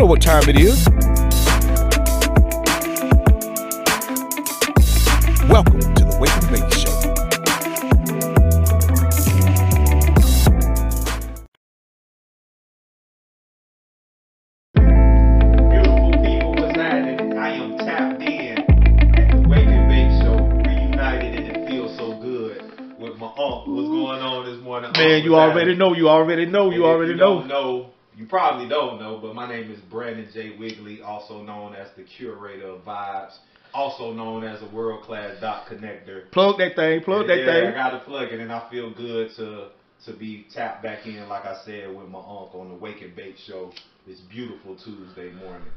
know what time it is. Welcome to the Wake and Bake Show. Beautiful people, what's happening? I am tapped in at the Wake and Show, reunited, and it feels so good with my aunt. What's going on this morning? Man, you already know. You already know. You already know. Know. You probably don't know, but my name is Brandon J. Wigley, also known as the curator of vibes, also known as a world class dot connector. Plug that thing. Plug that yeah, I thing. got to plug it, and I feel good to to be tapped back in, like I said, with my uncle on the Wake and Bake show. This beautiful Tuesday morning.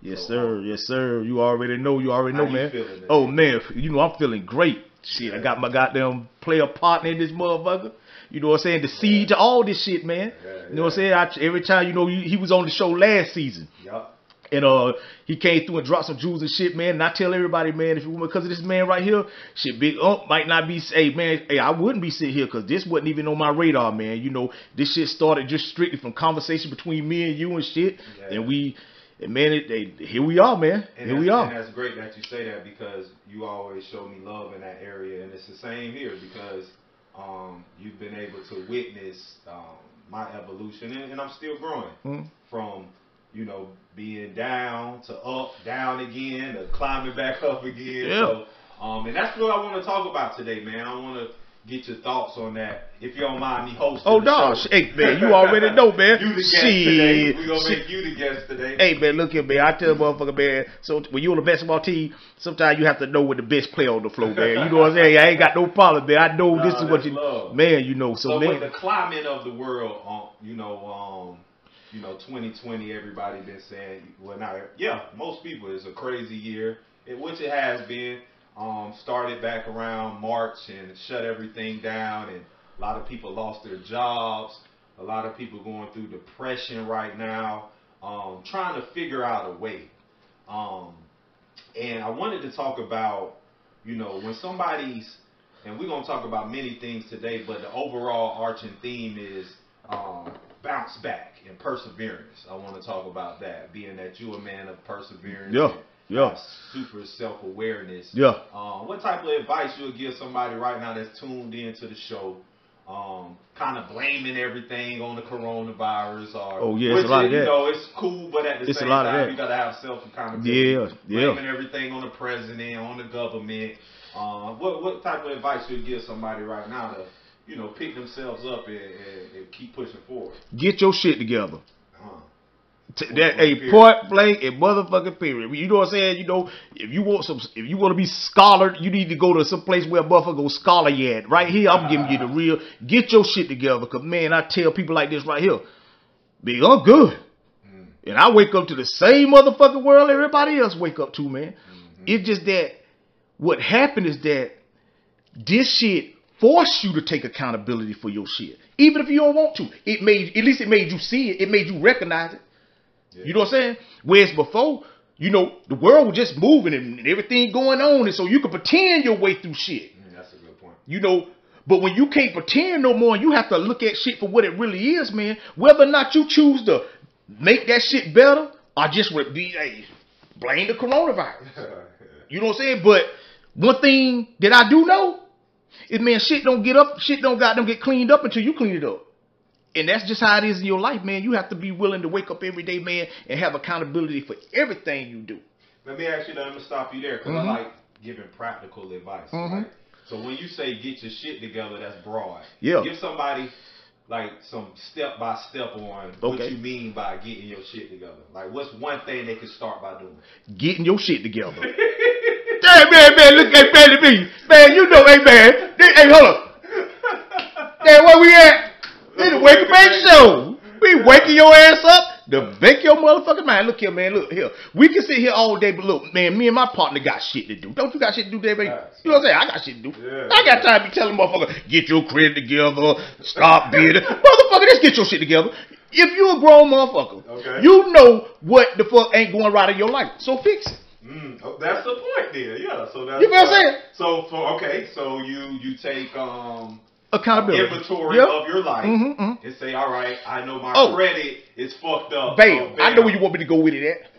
Yes, So, sir. Uh, yes, sir. You already know. You already know, man. Oh man, you know I'm feeling great. Shit, I got my goddamn player partner in this motherfucker. You know what I'm saying? The siege to all this shit, man. You know what I'm saying? I, every time, you know, he he was on the show last season. Yup. And uh, he came through and dropped some jewels and shit, man. And I tell everybody, man, if it wasn't because of this man right here, shit, Big Unk might not be. Hey, man, hey, I wouldn't be sitting here because this wasn't even on my radar, man. You know, this shit started just strictly from conversation between me and you and shit. Yeah. And we, and man, it, they, here we are, man. And here we are. And that's great that you say that because you always show me love in that area, and it's the same here because um, you've been able to witness um, my evolution, and, and I'm still growing Mhm. from you know being down to up, down again, to climbing back up again. Yeah. So, um, and that's what I want to talk about today, man. I want to get your thoughts on that, if you don't mind me hosting. Oh, the dog. show. Hey, man, you already know, man. you the guest Shit. today. We gonna make you the guest today. Hey man, look here, man. I tell motherfucker, man. So when you're on a basketball team, sometimes you have to know when the best player on the floor, man. You know what I'm saying? I ain't got no problem, man. I know this is what you, love. man. You know, so, So, man. with the climate of the world, um, you know, um, you know, 2020, everybody been saying, well, now, yeah, most people it's a crazy year, it, which it has been. Um, started back around March and shut everything down, and a lot of people lost their jobs. A lot of people going through depression right now, um, trying to figure out a way. Um, and I wanted to talk about, you know, when somebody's and we're gonna talk about many things today, but the overall arching theme is um, bounce back and perseverance. I want to talk about that, being that you're a man of perseverance. Yeah, and yeah. Super self awareness. Yeah. Um, what type of advice you would give somebody right now that's tuned into the show? Um, kind of blaming everything on the coronavirus, or Oh, yeah, it's which a lot is, of you know it's cool, but at the It's same time you gotta have self accountability. Yeah, yeah. Blaming everything on the president, on the government. Uh, what what type of advice you would give somebody right now to, you know, pick themselves up and, and, and keep pushing forward? Get your shit together. Uh, Point that a period. point blank and motherfucking period. You know what I'm saying? You know, if you want some, if you want to be scholared, you need to go to some place where a motherfucker go scholar you at. Right here, I'm giving you the real. Get your shit together, cause man, I tell people like this right here, big, I'm good, Mm. and I wake up to the same motherfucking world everybody else wake up to, man. Mm-hmm. It's just that what happened is that this shit forced you to take accountability for your shit, even if you don't want to. It made, at least it made you see it. It made you recognize it. Yeah. You know what I'm saying? Whereas before, you know, the world was just moving and, everything going on, and so you could pretend your way through shit. Mm, that's a good point. You know, but when you can't pretend no more, and you have to look at shit for what it really is, man. Whether or not you choose to make that shit better or just would be, hey, blame the coronavirus. You know what I'm saying? But one thing that I do know is, man, shit don't get up, shit don't got them get cleaned up until you clean it up. And that's just how it is in your life, man. You have to be willing to wake up every day, man, and have accountability for everything you do. Let me ask you, let me stop you there, because Mhm. I like giving practical advice. Mhm. Right? So when you say get your shit together, that's broad. Yeah. Give somebody like some step by step on what you mean by getting your shit together. Like what's one thing they can start by doing? Getting your shit together. hey, man, man, look at man, at me. Man, you know, hey, man. Hey, hey, hold up. Hey, where we at? This is Wake Bake Show. We waking your ass up to bake your motherfucking mind. Look here, man. Look here. We can sit here all day, but look, man, me and my partner got shit to do. Don't you got shit to do, baby? You know what I'm saying? I got shit to do. Yeah. I got time to be telling motherfucker, get your credit together, stop bidding. motherfucker, just get your shit together. If you a grown motherfucker, Okay. you know what the fuck ain't going right in your life. So fix it. Mm, oh, that's the point there. Yeah. So that's You know what I'm saying? So for okay, so you you take um Accountability. inventory Yep. of your life Mhm, mhm. and say, all right, I know my Oh. credit is fucked up. Bam. so I know where you want me to go with it at.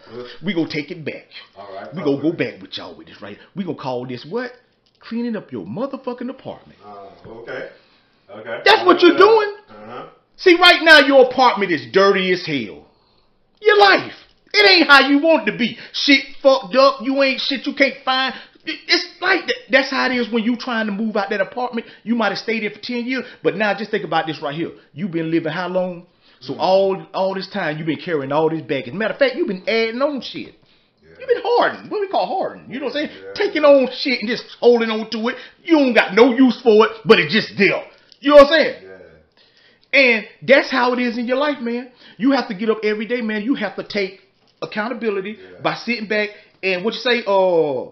We gonna take it back. All right. We gonna go back with y'all with this right. We gonna call this what? Cleaning up your motherfucking apartment. Uh, okay. Okay. That's what you're doing. Uh-huh. See, right now your apartment is dirty as hell. Your life. It ain't how you want it to be. Shit fucked up. You ain't shit you can't find. It- It's like that. That's how it is when you trying to move out that apartment. You might have stayed there for 10 years, but now just think about this right here. You've been living how long? So all all this time you've been carrying all this baggage. Matter of fact, you've been adding on shit. You've been hardened. What we call hardened. You know what I'm saying? Yeah. Taking on shit and just holding on to it. You don't got no use for it, but it just there. You know what I'm saying? Yeah. And that's how it is in your life, man. You have to get up every day, man. You have to take accountability Yeah. by sitting back and what you say, uh,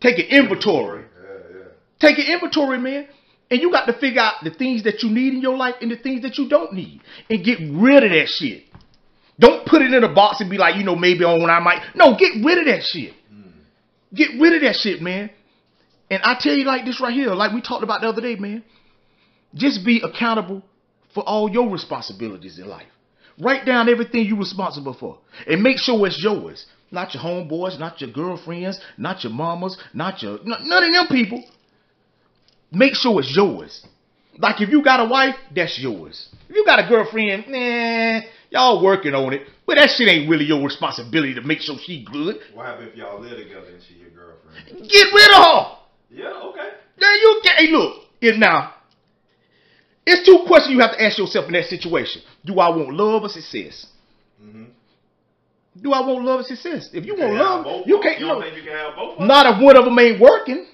take an inventory. Yeah, yeah. Take an inventory, man. And you got to figure out the things that you need in your life and the things that you don't need. And get rid of that shit. Don't put it in a box and be like, you know, maybe on when I might. No, get rid of that shit. Hmm. Get rid of that shit, man. And I tell you like this right here, like we talked about the other day, man. Just be accountable for all your responsibilities in life. Write down everything you're responsible for. And make sure it's yours. Not your homeboys, not your girlfriends, not your mamas, not your none of them people. Make sure it's yours. Like if you got a wife, that's yours. If you got a girlfriend, nah, y'all working on it. But that shit ain't really your responsibility to make sure she good. What happens if y'all live together and she your girlfriend? Get rid of her. Yeah, okay. Now you get hey look, it now. It's two questions you have to ask yourself in that situation. Do I want love or success? Mm-hmm. Do I want love or success? If you want love, both you can't. You You don't think you can have both? not if one of them ain't working,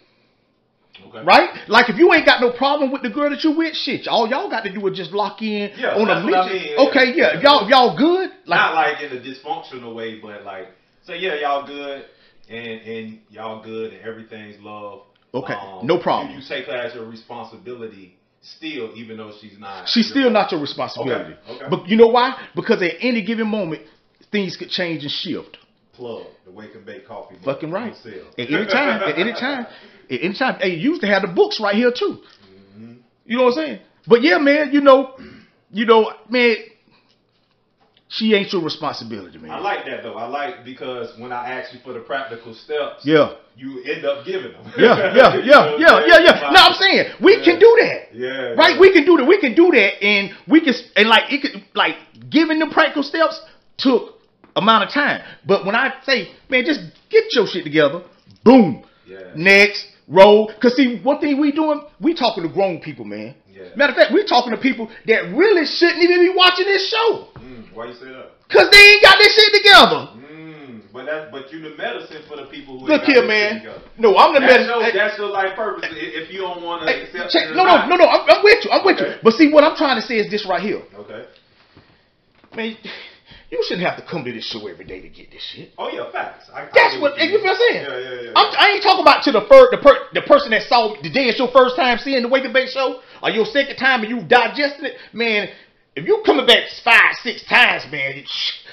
Okay. right? Like if you ain't got no problem with the girl that you with, shit, all y'all got to do is just lock in Yeah, on a that's I mission. mean. Okay, yeah, Yeah. y'all y'all good. Like Not like in a dysfunctional way, but like say yeah, y'all good and and y'all good and everything's love. Okay, Um, no problem. You, you take her as your responsibility still, even though she's not. She's still not your responsibility. Okay, okay. But you know why? Because at any given moment, things could change and shift. plug the wake and bake coffee. book Fucking right. At any time, at any time, at any time. Hey, you used to have the books right here too. Mm-hmm. You know what I'm saying? But yeah, man, you know, you know, man, she ain't your responsibility, man. I like that though. I like because when I ask you for the practical steps, yeah. you end up giving them. Yeah, yeah, You yeah, know yeah, yeah, yeah. No, I'm saying we Yeah. can do that. Yeah. Right? yeah. We can do that. We can do that, and we can, and like it could, like giving them practical steps took amount of time. But when I say, man, just get your shit together, boom, Yeah. next roll. Cause see, one thing we doing, we talking to grown people, man. Yeah. Matter of fact, we talking to people that really shouldn't even be watching this show, Mm, why you say that? cause they ain't got this shit together. Mm, but that, but you the medicine for the people who. Look here, man. No, I'm the That's medicine. your, that's your life purpose. If you don't want to Hey, accept check, no, no, no, no. I'm, I'm with you. I'm with you. But see, what I'm trying to say is this right here, Okay. man. You shouldn't have to come to this show every day to get this shit. Oh yeah, facts. I, I That's get what you feel I'm saying. Yeah, yeah, yeah. I'm, I ain't talking about to the first, the per, the person that saw the day it's your first time seeing the Wake Bake show, or your second time and you digested it, man. If you coming back five, six times, man, it- shh,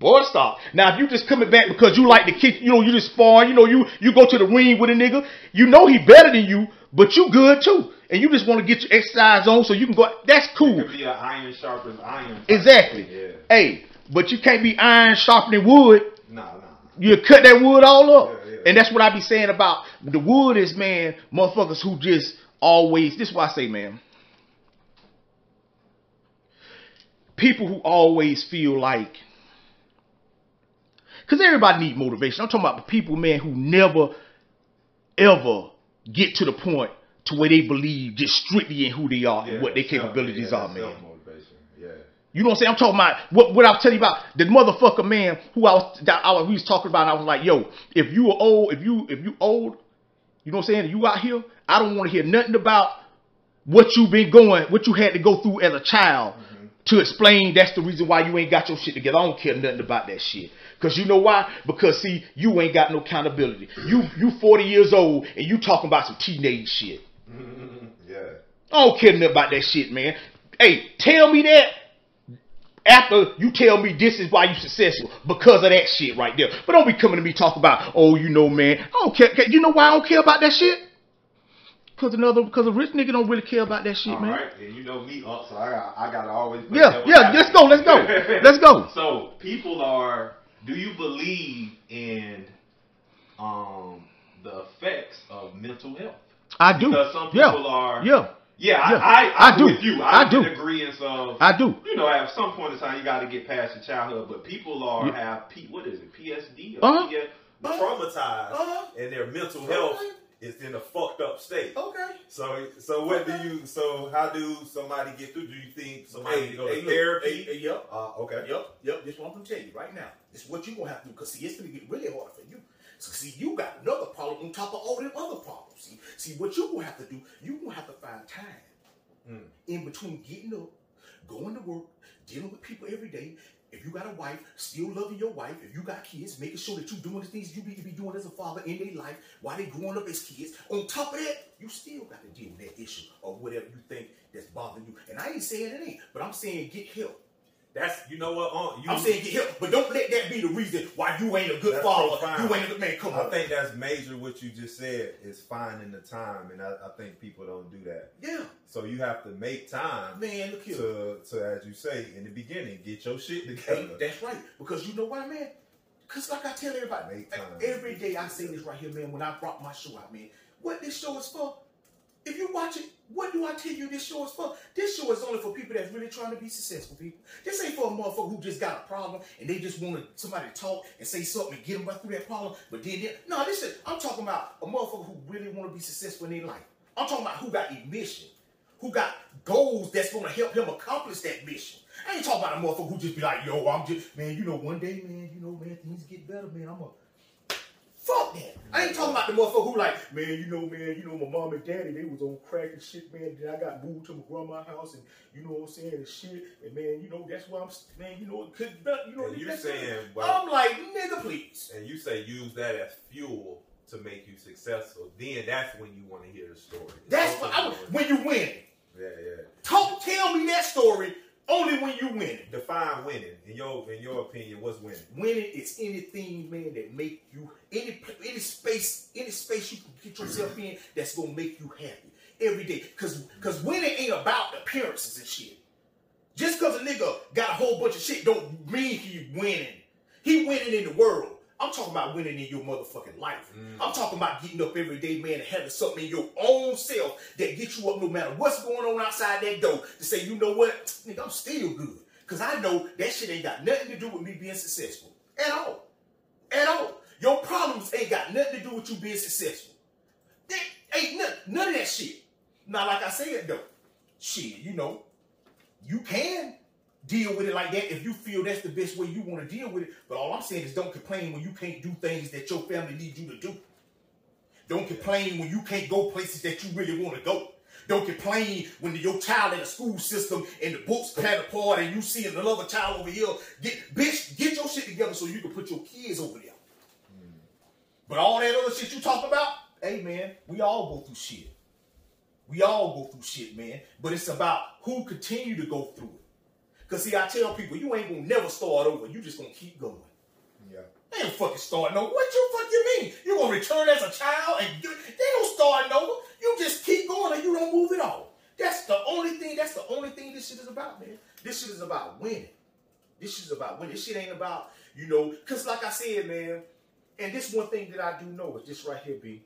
boy, stop. Now if you just coming back because you like to kick, you know, you just sparring, you know, you you go to the ring with a nigga, you know he better than you, but you good too, and you just want to get your exercise on so you can go. That's cool. It could be an iron sharpens iron. Exactly. Yeah. Hey, but you can't be iron sharpening wood. Nah, nah. You cut that wood all up. Yeah, yeah. And that's what I be saying about the wood is, man, motherfuckers who just always, this is why I say, man, people who always feel like, because everybody need motivation. I'm talking about the people, man, who never, ever get to the point to where they believe just strictly in who they are and what their capabilities yeah, are, man. You know what I'm saying? I'm talking about what what I was telling you about the motherfucker man who I was that I was, we was talking about. And I was like, yo, if you are old, if you if you old, you know what I'm saying? You out here, I don't want to hear nothing about what you've been going, what you had to go through as a child mm-hmm. to explain that's the reason why you ain't got your shit together. I don't care nothing about that shit. Cause you know why? Because see, you ain't got no accountability. You you 40 years old and you talking about some teenage shit. yeah. I don't care nothing about that shit, man. Hey, tell me that after you tell me this is why you successful because of that shit right there. But don't be coming to me talking about, oh, you know, man. I don't care. You know why I don't care about that shit? Cause another, cause a rich nigga don't really care about that shit, All man. right, and you know me up, so I got I gotta always. Yeah, yeah, let's go, let's go, let's go. So people are. Do you believe in um the effects of mental health? I do. Because some yeah, people are. yeah, Yeah, Yeah, I, I, I do. With you, I I'm do. in agreement of. I do. you know, at some point in time, you got to get past your childhood. But people are Yeah. have P, what is it? PSD or Uh-huh. PS? traumatized Uh-huh. and their mental Okay. health is in a fucked up state. Okay. So, so what do you? So, how do somebody get through? Do you think somebody Hey, can go to look, therapy? Hey, hey, yep. Uh, okay. Yep, yep. This what I'm gonna tell you right now. It's what you gonna have to do. Cause see, it's gonna get really hard for you. So see, you got another problem on top of all them other problems. See, see what you gonna have to do. You gonna have to find time Mm. in between getting up, going to work, dealing with people every day. If you got a wife, still loving your wife. If you got kids, making sure that you're doing the things you need to be doing as a father in their life while they growing up as kids. On top of that, you still got to deal with that issue or whatever you think that's bothering you. And I ain't saying it ain't, but I'm saying get help. That's you know what? Uh, you, I'm saying get help, but don't let that be the reason why you ain't a good father. profound. You ain't a good man. Come I on. think that's major. What you just said is finding the time, and I, I think people don't do that. yeah, So you have to make time man, look here. to, to, as you say in the beginning, get your shit Hey, together. that's right. Because you know why, man? Because like I tell everybody, Make time. every day I say this right here, man, when I brought my show out, man, what this show is for, if you watch it, what do I tell you this show is for? This show is only for people that's really trying to be successful people. This ain't for a motherfucker who just got a problem and they just want somebody to talk and say something and get them right through that problem. But then, then no, this is, I'm talking about a motherfucker who really want to be successful in their life. I'm talking about who got a mission, who got goals that's going to help him accomplish that mission. I ain't talking about a motherfucker who just be like, yo, I'm just, man, you know, one day, man, you know, man, things get better, man. I'm a, fuck that. I ain't talking about the motherfucker who like, man, you know, man, you know, my mom and daddy, they was on crack and shit, man. Then I got moved to my grandma's house and, you know what I'm saying, and shit. And, man, you know, that's why I'm, man, you know, cause, you know, And you saying, well- I'm like, nigga, please. and you say use that as fuel to make you successful. Then that's when you want to hear the story. That's what I, when you win. Yeah, yeah. Talk, tell me that story only when you win. Define winning in your in your opinion. What's winning? Winning is anything, man, that make you any any space any space you can get yourself in that's gonna make you happy every day. Cause cause winning ain't about appearances and shit. Just cause a nigga got a whole bunch of shit don't mean he winning. He winning in the world. I'm talking about winning in your motherfucking life. Mm. I'm talking about getting up every day, man, and having something in your own self that gets you up no matter what's going on outside that door to say, you know what, nigga, I'm still good. Cause I know that shit ain't got nothing to do with me being successful. At all. At all. Your problems ain't got nothing to do with you being successful. There ain't none, none of that shit. Now, like I said though, shit, you know, you can deal with it like that if you feel that's the best way you want to deal with it. But all I'm saying is don't complain when you can't do things that your family needs you to do. Don't complain when you can't go places that you really want to go. Don't complain when your child in the school system and the books pad apart and you see another child over here. Get bitch, get your shit together so you can put your kids over there. But all that other shit you talk about, hey man, we all go through shit. We all go through shit, man. But it's about who continue to go through it. Cause see, I tell people, you ain't gonna never start over. You just gonna keep going. Yeah. They ain't fucking starting over. What you fuck you mean? You gonna return as a child and you, they don't start over. You just keep going and you don't move at all. That's the only thing. That's the only thing this shit is about, man. This shit is about winning. This shit is about winning. This shit ain't about you know. Cause like I said, man, and this one thing that I do know is this right here, B.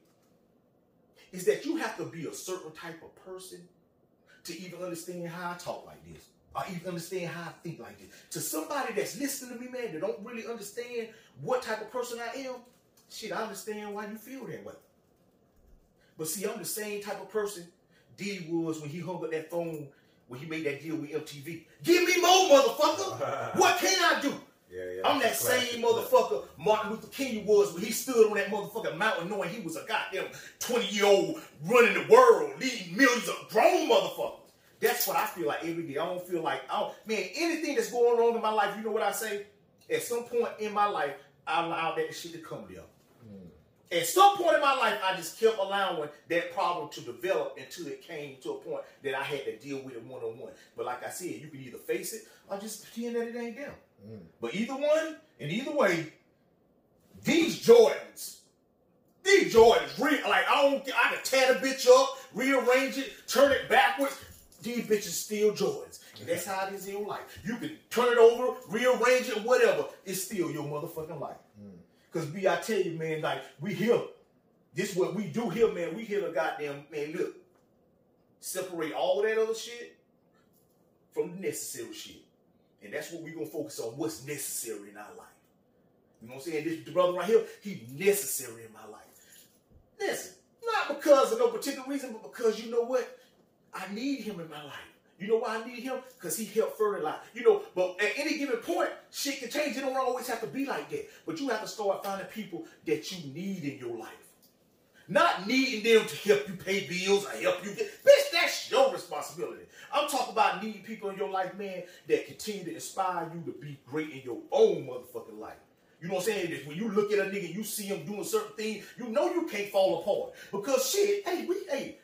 Is that you have to be a certain type of person to even understand how I talk like this. Or even understand how I think like this. To somebody that's listening to me, man, that don't really understand what type of person I am, shit, I understand why you feel that way. But see, I'm the same type of person D was when he hung up that phone when he made that deal with MTV. Give me more, motherfucker. what can I do? Yeah, yeah. I'm that that's a classic same motherfucker Martin Luther King was when he stood on that motherfucking mountain knowing he was a goddamn 20 year old running the world, leading millions of grown motherfuckers. That's what I feel like every day. I don't feel like, I don't, man, anything that's going wrong in my life, you know what I say? At some point in my life, I allowed that shit to come there. Hmm. At some point in my life, I just kept allowing that problem to develop until it came to a point that I had to deal with it one on one. But like I said, you can either face it or just pretend that it ain't there. Hmm. But either one, and either way, these Jordans, These Jordans, real like I don't, I can tear the bitch up, rearrange it, turn it backwards. These bitches still Jordans, and that's how it is in your life. You can turn it over, rearrange it, whatever. It's still your motherfucking life. Cause B, I tell you, man, like we here. This what we do here, man. We here to goddamn man. Look, separate all that other shit from the necessary shit, and that's what we gonna focus on. What's necessary in our life. You know what I'm saying? This brother right here, he necessary in my life. Listen, not because of no particular reason, but because you know what? I need him in my life. You know why I need him? Because he helped fertilize. You know, but at any given point, shit can change. It don't always have to be like that. But you have to start finding people that you need in your life. Not needing them to help you pay bills or help you get. Bitch, that's your responsibility. I'm talking about needing people in your life, man, that continue to inspire you to be great in your own motherfucking life. You know what I'm saying? That when you look at a nigga, you see him doing certain things, you know you can't fall apart. Because shit, hey, we, hey,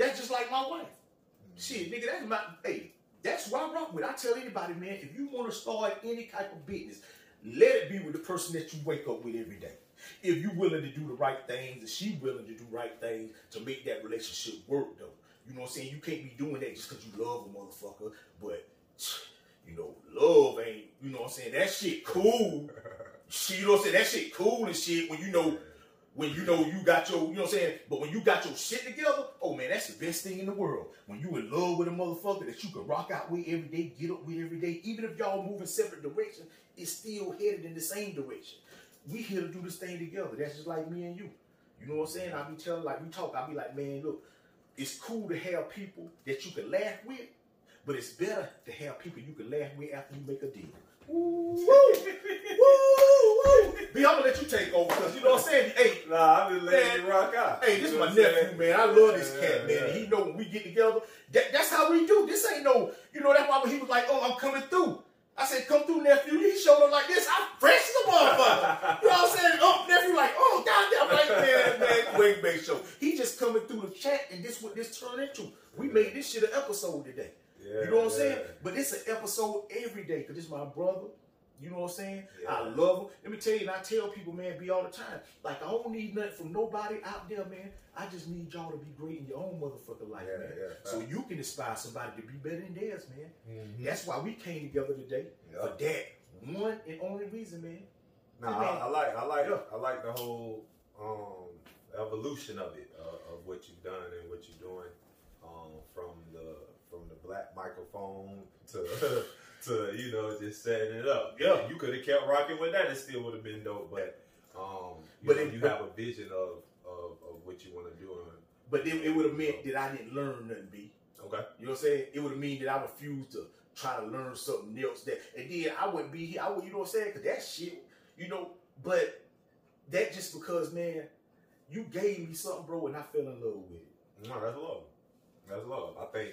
that's just like my wife. Mm-hmm. Shit, nigga, that's my, hey, that's what I rock with. I tell anybody, man, if you want to start any type of business, let it be with the person that you wake up with every day. If you're willing to do the right things, and she willing to do right things to make that relationship work, though. You know what I'm saying? You can't be doing that just because you love a motherfucker, but you know, love ain't, you know what I'm saying? That shit cool. You know what I'm saying? That shit cool and shit when you know when you know you got your, you know what I'm saying? But when you got your shit together, oh man, that's the best thing in the world. When you in love with a motherfucker that you can rock out with every day, get up with every day, even if y'all move in separate directions, it's still headed in the same direction. We here to do this thing together. That's just like me and you. You know what I'm saying? I be telling, like we talk, I be like, man, look, it's cool to have people that you can laugh with, but it's better to have people you can laugh with after you make a deal. Woo, woo, woo. B, I'm gonna let you take over because you know what I'm saying. Hey, Nah, I'm just letting you rock out. Hey, this is my nephew, man. I love this cat, man. And he know when we get together, that, that's how we do. This ain't no, you know, that's why when he was like, oh, I'm coming through. I said, come through, nephew. He showed up like this. I'm fresh as a motherfucker. you know what I'm saying? Oh, nephew, like, oh, goddamn, I'm like, man, man, wait, make show. He just coming through the chat, and this what this turned into. We made this shit an episode today. Yeah, you know what I'm saying? But it's an episode every day because it's my brother. You know what I'm saying? Yeah. I love him. Let me tell you, and I tell people, man, be all the time. Like, I don't need nothing from nobody out there, man. I just need y'all to be great in your own motherfucking life, Yeah, man. yeah, so you can inspire somebody to be better than theirs, man. Mhm. That's why we came together today for that one and only reason, man. Nah. I, I like, I like. I like the whole um, evolution of it, uh, of what you've done and what you're doing, um, from the from the black microphone to to you know just setting it up. Yeah. you could have kept rocking with that; it still would have been dope. But um, But know, it- you have a vision of of, of what you want to do. And, But then it would have meant that I didn't learn nothing, B. okay, You know what I'm saying? It would have mean that I refused to try to learn something else that, and then I wouldn't be here. I would, you know what I'm saying? Cause that shit, you know. But that just because, man, you gave me something, bro, and I fell in love with it. no, that's love. That's love. I think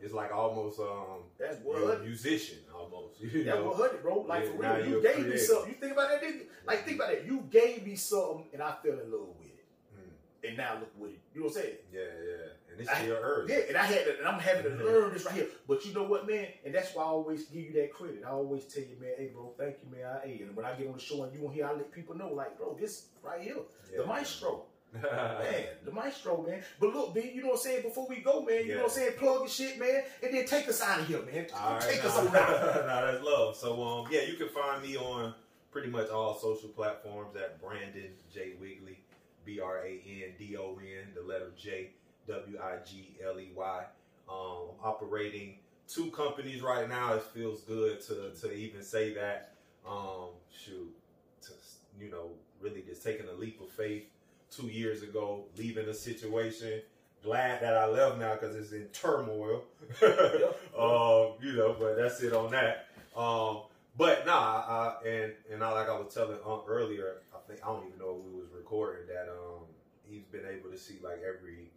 it's like almost um, That's a musician almost. You That's what hundred, bro. Like Yeah, for real, you gave me something. You think about that, nigga? Like think about that. You gave me something, and I fell in love with it. Mm. And now look with it. You know what I'm saying? Yeah, yeah, and it's I- still early. Yeah, and I had to, and I'm having to Mhm. learn this right here. But you know what, man? And that's why I always give you that credit. I always tell you, man, hey, bro, thank you, man. I, hey, and when I get on the show and you on here, I let people know, like, bro, this right here, the Yeah. maestro, man, the maestro, man. But look, B, you know what I'm saying? Before we go, man, you know what I'm saying? Plug your shit, man, and then take us out of here, man. All right, take nah, us out. nah, that's love. So um, yeah, you can find me on pretty much all social platforms at Brandon J Wigley, B R A N D O N, the letter J W I G L E Y. Um, I'm operating two companies right now. It feels good to to even say that. Um, shoot, to, you know, really just taking a leap of faith. Two years ago, leaving a situation. Glad that I left now because it's in turmoil. um, you know, but that's it on that. Um, but nah, I, and and I, like I was telling Unc earlier, I think I don't even know if we was recording that. Um, he's been able to see like every,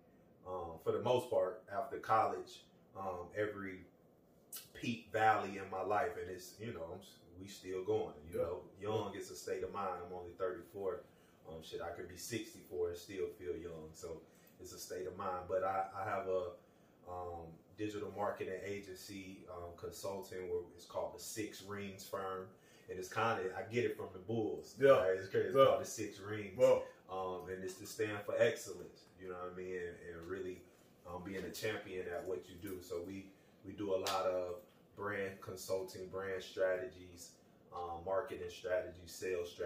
um, for the most part, after college, um, every peak valley in my life, and it's you know I'm, we still going. You know, young is a state of mind. I'm only 34. Um, shit, I could be 64 and still feel young. So it's a state of mind. But I, I have a um, digital marketing agency um, consulting where it's called the Six Rings Firm. And it's kind of, I get it from the Bulls. Yeah. Right? It's crazy. It's Yeah. called the Six Rings. Um, and it's to stand for excellence. You know what I mean, and, and really um, being a champion at what you do. So we we do a lot of brand consulting, brand strategies, um, marketing strategies, sales strategies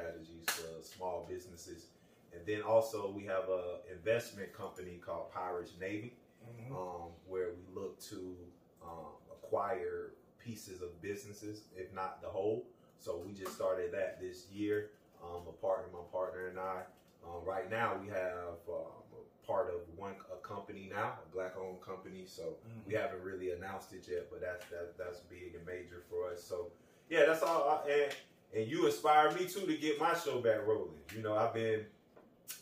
small businesses. And then also we have a investment company called Pirates Navy, Mhm. um, where we look to um, acquire pieces of businesses, if not the whole. So we just started that this year. Um, a partner, my partner and I. Um, right now we have um, a part of one a company now, a black-owned company. So we haven't really announced it yet, but that's that, that's big and major for us. So yeah, that's all. I, and and you inspire me too to get my show back rolling. You know, I've been,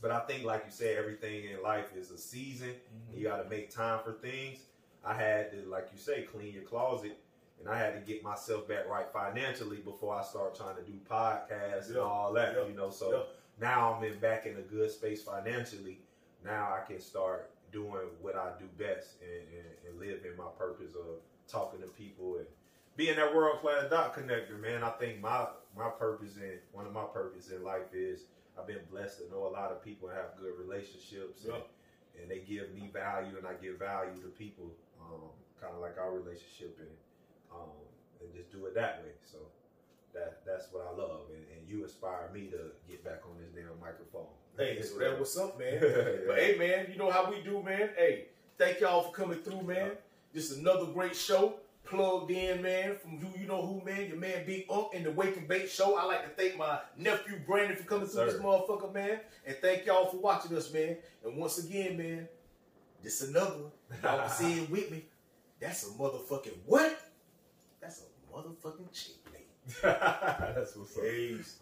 but I think like you said, everything in life is a season. Mm-hmm. You got to make time for things. I had to, like you say, clean your closet, and I had to get myself back right financially before I start trying to do podcasts and all that. yeah, You know, so yeah. now I'm in back in a good space financially. Now I can start doing what I do best and, and, and live in my purpose of talking to people and being that world class dot connector, man. I think my my purpose in one of my purpose in life is I've been blessed to know a lot of people and have good relationships and, and they give me value and I give value to people. Um, kind of like our relationship and um, and just do it that way. So that that's what I love and, and you inspire me to get back on this damn microphone. Hey, so that was something, man. Yeah. But hey, man, you know how we do, man. Hey, thank y'all for coming through, man. This is another great show. Plugged in, man, from you, you know who, man, your man Big Unk in the Wake and Bake Show. I like to thank my nephew Brandon for coming Sir. this motherfucker, man. And thank y'all for watching us, man. And once again, man, this another one. Y'all can see it with me. That's a motherfucking what? That's a motherfucking chick, that's what's up. Peace.